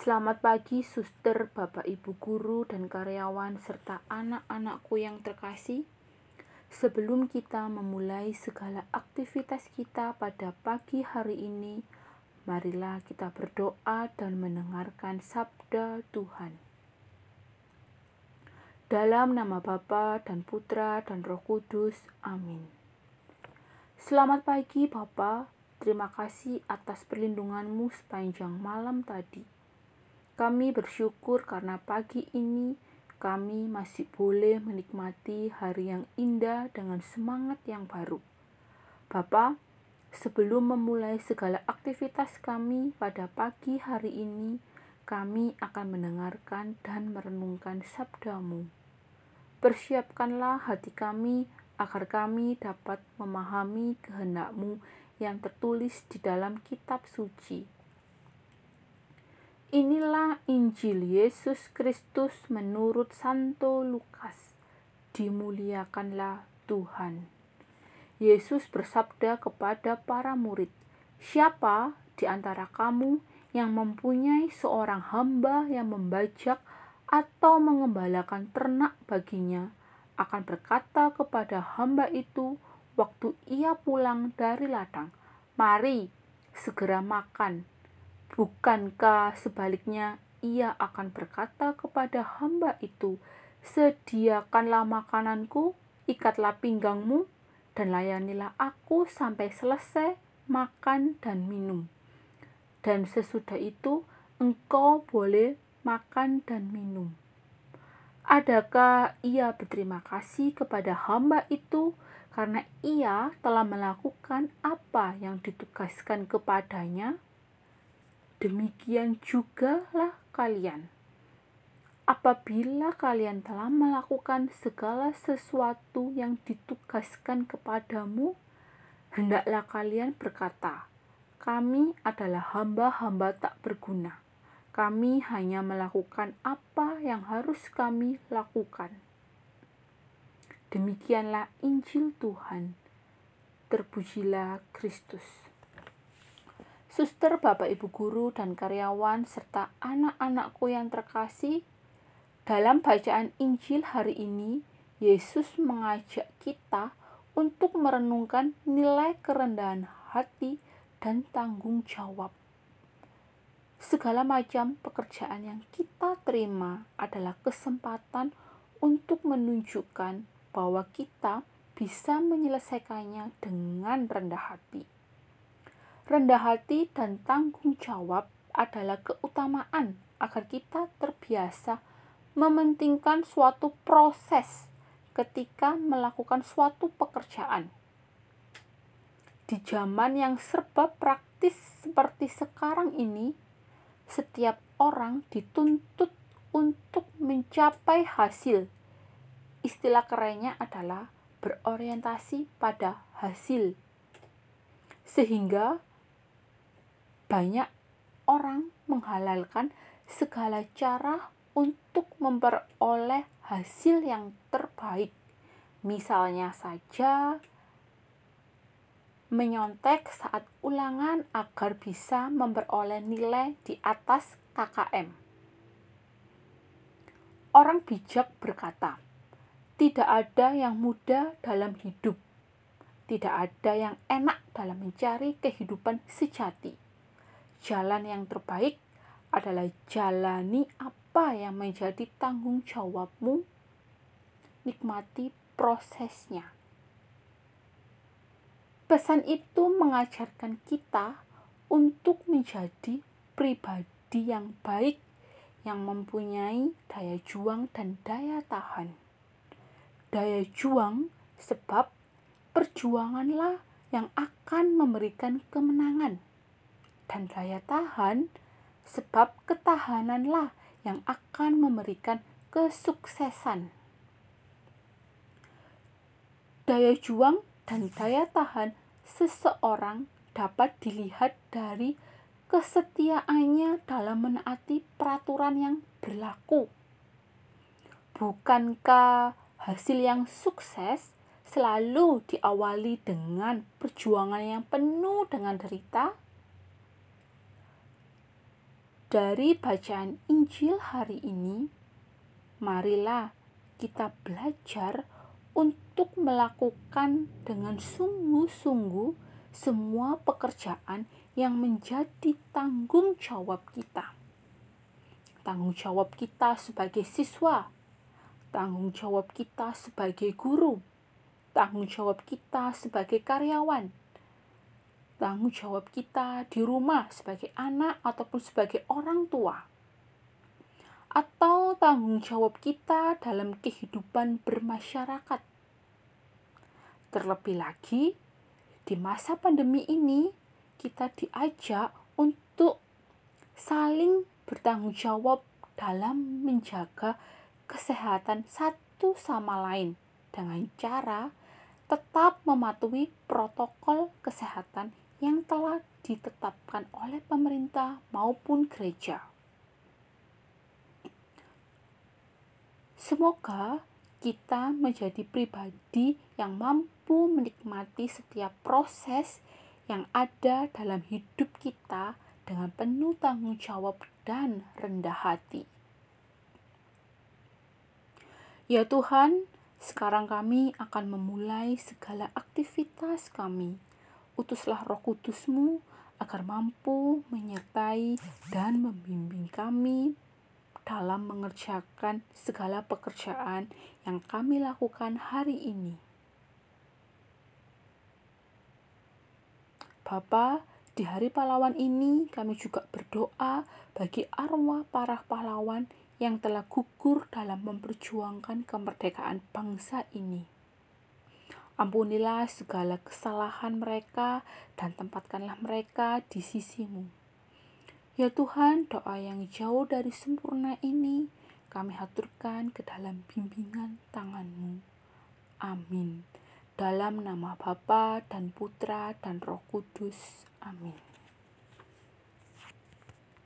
Selamat pagi, suster, bapak, ibu guru, dan karyawan, serta anak-anakku yang terkasih. Sebelum kita memulai segala aktivitas kita pada pagi hari ini, marilah kita berdoa dan mendengarkan sabda Tuhan. Dalam nama Bapa dan Putra dan Roh Kudus, amin. Selamat pagi, Bapak. Terima kasih atas perlindunganmu sepanjang malam tadi. Kami bersyukur karena pagi ini kami masih boleh menikmati hari yang indah dengan semangat yang baru. Bapak, sebelum memulai segala aktivitas kami pada pagi hari ini, kami akan mendengarkan dan merenungkan sabdamu. Persiapkanlah hati kami agar kami dapat memahami kehendakmu yang tertulis di dalam kitab suci. Inilah Injil Yesus Kristus menurut Santo Lukas. Dimuliakanlah Tuhan. Yesus bersabda kepada para murid, "Siapa di antara kamu yang mempunyai seorang hamba yang membajak atau mengembalakan ternak baginya, akan berkata kepada hamba itu, waktu ia pulang dari ladang, "Mari, segera makan." Bukankah sebaliknya ia akan berkata kepada hamba itu, "Sediakanlah makananku, ikatlah pinggangmu, dan layanilah aku sampai selesai makan dan minum." Dan sesudah itu engkau boleh makan dan minum. Adakah ia berterima kasih kepada hamba itu karena ia telah melakukan apa yang ditugaskan kepadanya, demikian jugalah kalian. Apabila kalian telah melakukan segala sesuatu yang ditugaskan kepadamu, hendaklah kalian berkata, "Kami adalah hamba-hamba tak berguna. Kami hanya melakukan apa yang harus kami lakukan." Demikianlah Injil Tuhan. Terpujilah Kristus. Suster, Bapak, Ibu guru, dan karyawan, serta anak-anakku yang terkasih, dalam bacaan Injil hari ini, Yesus mengajak kita untuk merenungkan nilai kerendahan hati dan tanggung jawab. Segala macam pekerjaan yang kita terima adalah kesempatan untuk menunjukkan bahwa kita bisa menyelesaikannya dengan rendah hati. Rendah hati dan tanggung jawab adalah keutamaan agar kita terbiasa mementingkan suatu proses ketika melakukan suatu pekerjaan. Di zaman yang serba praktis seperti sekarang ini, setiap orang dituntut untuk mencapai hasil istilah kerennya adalah berorientasi pada hasil. Sehingga banyak orang menghalalkan segala cara untuk memperoleh hasil yang terbaik. Misalnya saja menyontek saat ulangan agar bisa memperoleh nilai di atas KKM. Orang bijak berkata, tidak ada yang mudah dalam hidup. Tidak ada yang enak dalam mencari kehidupan sejati. Jalan yang terbaik adalah jalani apa yang menjadi tanggung jawabmu. Nikmati prosesnya. Pesan itu mengajarkan kita untuk menjadi pribadi yang baik yang mempunyai daya juang dan daya tahan daya juang sebab perjuanganlah yang akan memberikan kemenangan dan daya tahan sebab ketahananlah yang akan memberikan kesuksesan. Daya juang dan daya tahan seseorang dapat dilihat dari kesetiaannya dalam menaati peraturan yang berlaku. Bukankah Hasil yang sukses selalu diawali dengan perjuangan yang penuh dengan derita. Dari bacaan Injil hari ini, marilah kita belajar untuk melakukan dengan sungguh-sungguh semua pekerjaan yang menjadi tanggung jawab kita. Tanggung jawab kita sebagai siswa, tanggung jawab kita sebagai guru, tanggung jawab kita sebagai karyawan, tanggung jawab kita di rumah sebagai anak ataupun sebagai orang tua, atau tanggung jawab kita dalam kehidupan bermasyarakat. Terlebih lagi, di masa pandemi ini, kita diajak untuk saling bertanggung jawab dalam menjaga kesehatan satu sama lain dengan cara tetap mematuhi protokol kesehatan yang telah ditetapkan oleh pemerintah maupun gereja. Semoga kita menjadi pribadi yang mampu menikmati setiap proses yang ada dalam hidup kita dengan penuh tanggung jawab dan rendah hati. Ya Tuhan, sekarang kami akan memulai segala aktivitas kami utuslah roh kudusmu agar mampu menyertai dan membimbing kami dalam mengerjakan segala pekerjaan yang kami lakukan hari ini. Bapa, di hari pahlawan ini kami juga berdoa bagi arwah para pahlawan yang telah gugur dalam memperjuangkan kemerdekaan bangsa ini. Ampunilah segala kesalahan mereka dan tempatkanlah mereka di sisimu. Ya Tuhan, doa yang jauh dari sempurna ini kami haturkan ke dalam bimbingan tanganmu. Amin. Dalam nama Bapa dan Putra dan Roh Kudus. Amin.